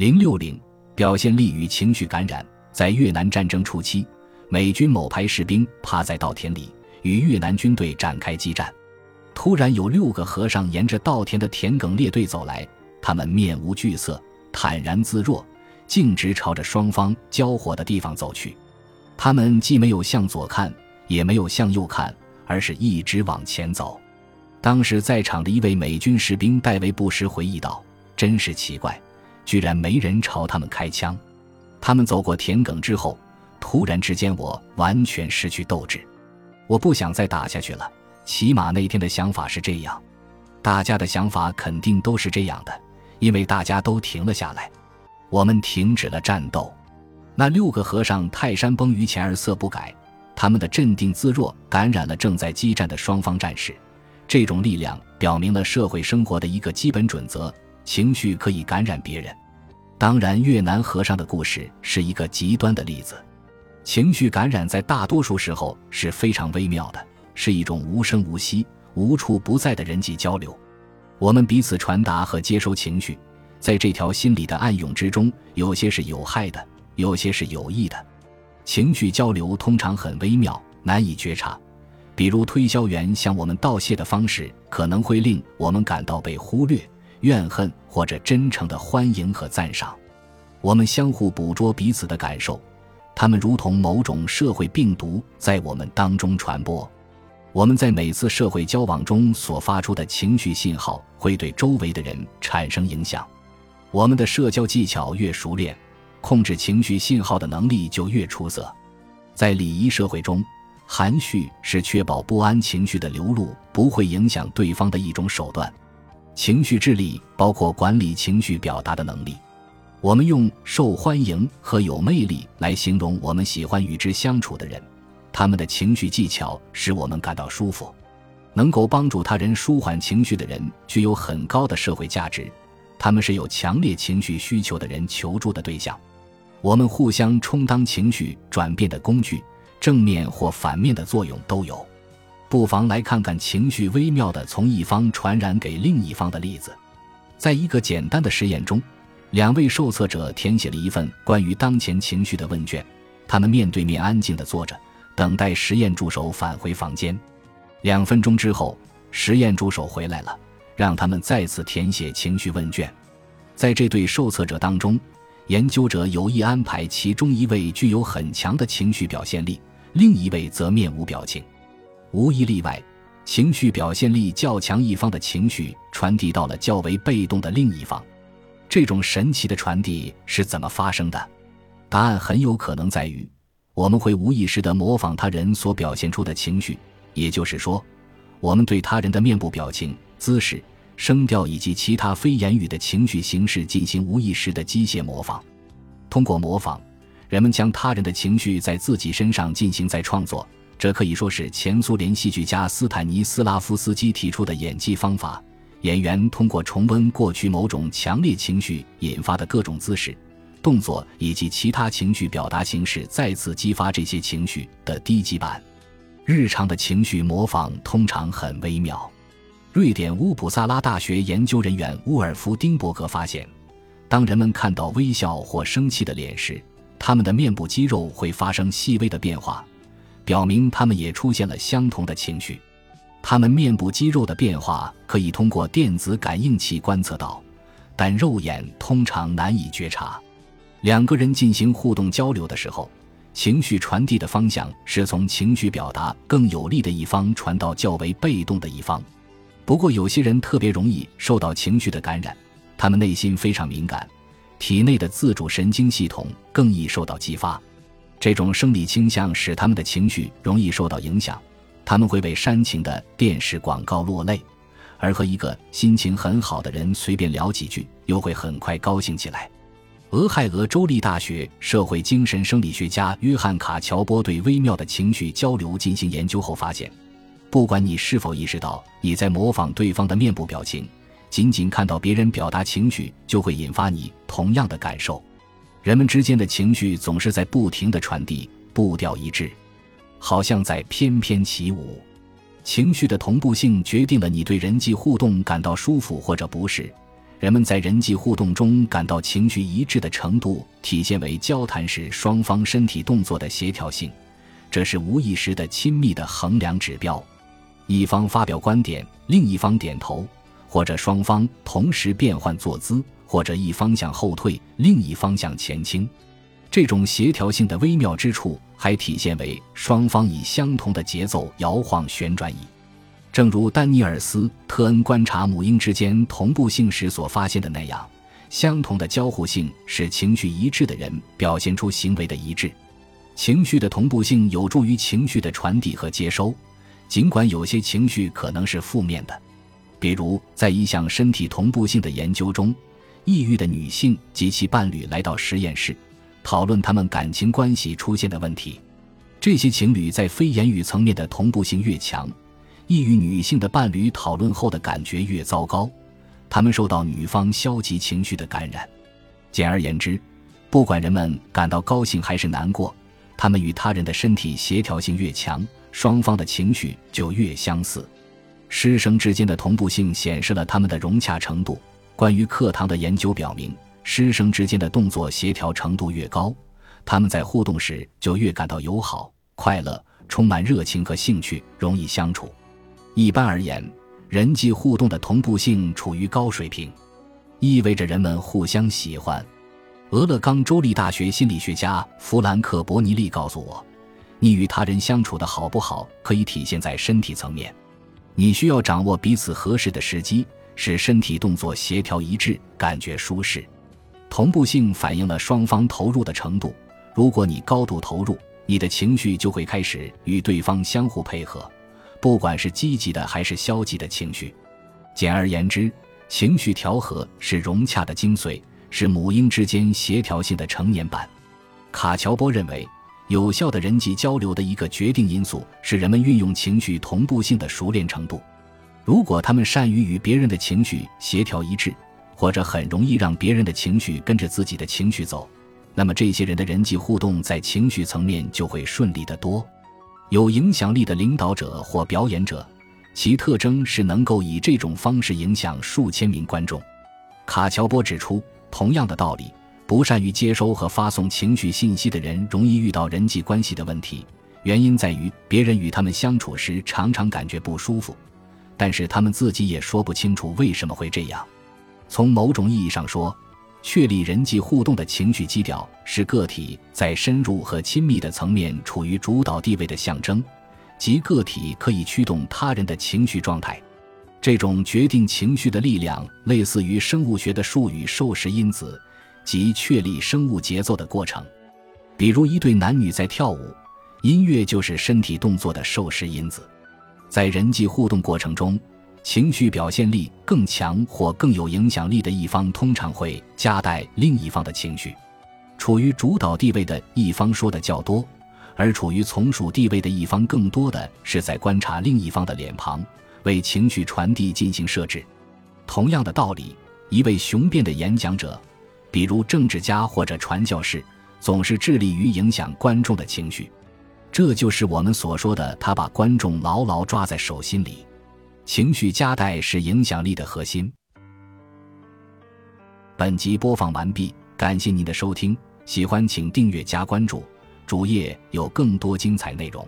零六零表现力与情绪感染。在越南战争初期，美军某排士兵趴在稻田里，与越南军队展开激战。突然，有六个和尚沿着稻田的田埂列队走来，他们面无惧色，坦然自若，径直朝着双方交火的地方走去。他们既没有向左看，也没有向右看，而是一直往前走。当时在场的一位美军士兵戴维·布什回忆道：“真是奇怪，居然没人朝他们开枪。”他们走过田埂之后，突然之间，我完全失去斗志，我不想再打下去了。起码那天的想法是这样，大家的想法肯定都是这样的，因为大家都停了下来，我们停止了战斗。那六个和尚泰山崩于前而色不改，他们的镇定自若感染了正在激战的双方战士。这种力量表明了社会生活的一个基本准则：情绪可以感染别人。当然，越南和尚的故事是一个极端的例子。情绪感染在大多数时候是非常微妙的，是一种无声无息、无处不在的人际交流。我们彼此传达和接收情绪，在这条心理的暗涌之中，有些是有害的，有些是有益的。情绪交流通常很微妙，难以觉察。比如，推销员向我们道谢的方式，可能会令我们感到被忽略。怨恨或者真诚的欢迎和赞赏，我们相互捕捉彼此的感受，他们如同某种社会病毒在我们当中传播。我们在每次社会交往中所发出的情绪信号会对周围的人产生影响。我们的社交技巧越熟练，控制情绪信号的能力就越出色。在礼仪社会中，含蓄是确保不安情绪的流露不会影响对方的一种手段。情绪智力包括管理情绪表达的能力。我们用受欢迎和有魅力来形容我们喜欢与之相处的人，他们的情绪技巧使我们感到舒服。能够帮助他人舒缓情绪的人具有很高的社会价值，他们是有强烈情绪需求的人求助的对象。我们互相充当情绪转变的工具，正面或反面的作用都有。不妨来看看情绪微妙的从一方传染给另一方的例子。在一个简单的实验中，两位受测者填写了一份关于当前情绪的问卷，他们面对面安静地坐着，等待实验助手返回房间。两分钟之后，实验助手回来了，让他们再次填写情绪问卷。在这对受测者当中，研究者有意安排其中一位具有很强的情绪表现力，另一位则面无表情。无一例外，情绪表现力较强一方的情绪传递到了较为被动的另一方。这种神奇的传递是怎么发生的？答案很有可能在于，我们会无意识地模仿他人所表现出的情绪，也就是说，我们对他人的面部表情、姿势、声调以及其他非言语的情绪形式进行无意识的机械模仿。通过模仿，人们将他人的情绪在自己身上进行再创作。这可以说是前苏联戏剧家斯坦尼斯拉夫斯基提出的演技方法。演员通过重温过去某种强烈情绪引发的各种姿势、动作以及其他情绪表达形式，再次激发这些情绪的低级版。日常的情绪模仿通常很微妙。瑞典乌普萨拉大学研究人员乌尔夫丁伯格发现，当人们看到微笑或生气的脸时，他们的面部肌肉会发生细微的变化。表明他们也出现了相同的情绪，他们面部肌肉的变化可以通过电子感应器观测到，但肉眼通常难以觉察。两个人进行互动交流的时候，情绪传递的方向是从情绪表达更有利的一方传到较为被动的一方。不过，有些人特别容易受到情绪的感染，他们内心非常敏感，体内的自主神经系统更易受到激发。这种生理倾向使他们的情绪容易受到影响，他们会为煽情的电视广告落泪，而和一个心情很好的人随便聊几句，又会很快高兴起来。俄亥俄州立大学社会精神生理学家约翰卡乔波对微妙的情绪交流进行研究后发现，不管你是否意识到你在模仿对方的面部表情，仅仅看到别人表达情绪就会引发你同样的感受。人们之间的情绪总是在不停的传递，步调一致，好像在翩翩起舞。情绪的同步性决定了你对人际互动感到舒服或者不适。人们在人际互动中感到情绪一致的程度，体现为交谈时双方身体动作的协调性，这是无意识的亲密的衡量指标。一方发表观点，另一方点头，或者双方同时变换坐姿，或者一方向后退，另一方向前倾。这种协调性的微妙之处，还体现为双方以相同的节奏摇晃旋转椅。正如丹尼尔斯特恩观察母婴之间同步性时所发现的那样，相同的交互性使情绪一致的人表现出行为的一致。情绪的同步性有助于情绪的传递和接收。尽管有些情绪可能是负面的，比如在一项身体同步性的研究中，抑郁的女性及其伴侣来到实验室，讨论他们感情关系出现的问题。这些情侣在非言语层面的同步性越强，抑郁女性的伴侣讨论后的感觉越糟糕，他们受到女方消极情绪的感染。简而言之，不管人们感到高兴还是难过，他们与他人的身体协调性越强。双方的情绪就越相似，师生之间的同步性显示了他们的融洽程度。关于课堂的研究表明，师生之间的动作协调程度越高，他们在互动时就越感到友好、快乐、充满热情和兴趣，容易相处。一般而言，人际互动的同步性处于高水平，意味着人们互相喜欢。俄勒冈州立大学心理学家弗兰克·伯尼利告诉我。你与他人相处的好不好，可以体现在身体层面。你需要掌握彼此合适的时机，使身体动作协调一致，感觉舒适。同步性反映了双方投入的程度。如果你高度投入，你的情绪就会开始与对方相互配合，不管是积极的还是消极的情绪。简而言之，情绪调和是融洽的精髓，是母婴之间协调性的成年版。卡乔波认为。有效的人际交流的一个决定因素是人们运用情绪同步性的熟练程度。如果他们善于与别人的情绪协调一致，或者很容易让别人的情绪跟着自己的情绪走，那么这些人的人际互动在情绪层面就会顺利得多。有影响力的领导者或表演者，其特征是能够以这种方式影响数千名观众。卡乔波指出，同样的道理。不善于接收和发送情绪信息的人，容易遇到人际关系的问题。原因在于，别人与他们相处时常常感觉不舒服，但是他们自己也说不清楚为什么会这样。从某种意义上说，确立人际互动的情绪基调是个体在深入和亲密的层面处于主导地位的象征，即个体可以驱动他人的情绪状态。这种决定情绪的力量，类似于生物学的术语——受时因子。即确立生物节奏的过程，比如一对男女在跳舞，音乐就是身体动作的受时因子。在人际互动过程中，情绪表现力更强或更有影响力的一方通常会夹带另一方的情绪。处于主导地位的一方说的较多，而处于从属地位的一方更多的是在观察另一方的脸庞，为情绪传递进行设置。同样的道理，一位雄辩的演讲者。比如政治家或者传教士，总是致力于影响观众的情绪，这就是我们所说的他把观众牢牢抓在手心里。情绪夹带是影响力的核心。本集播放完毕，感谢您的收听，喜欢请订阅加关注，主页有更多精彩内容。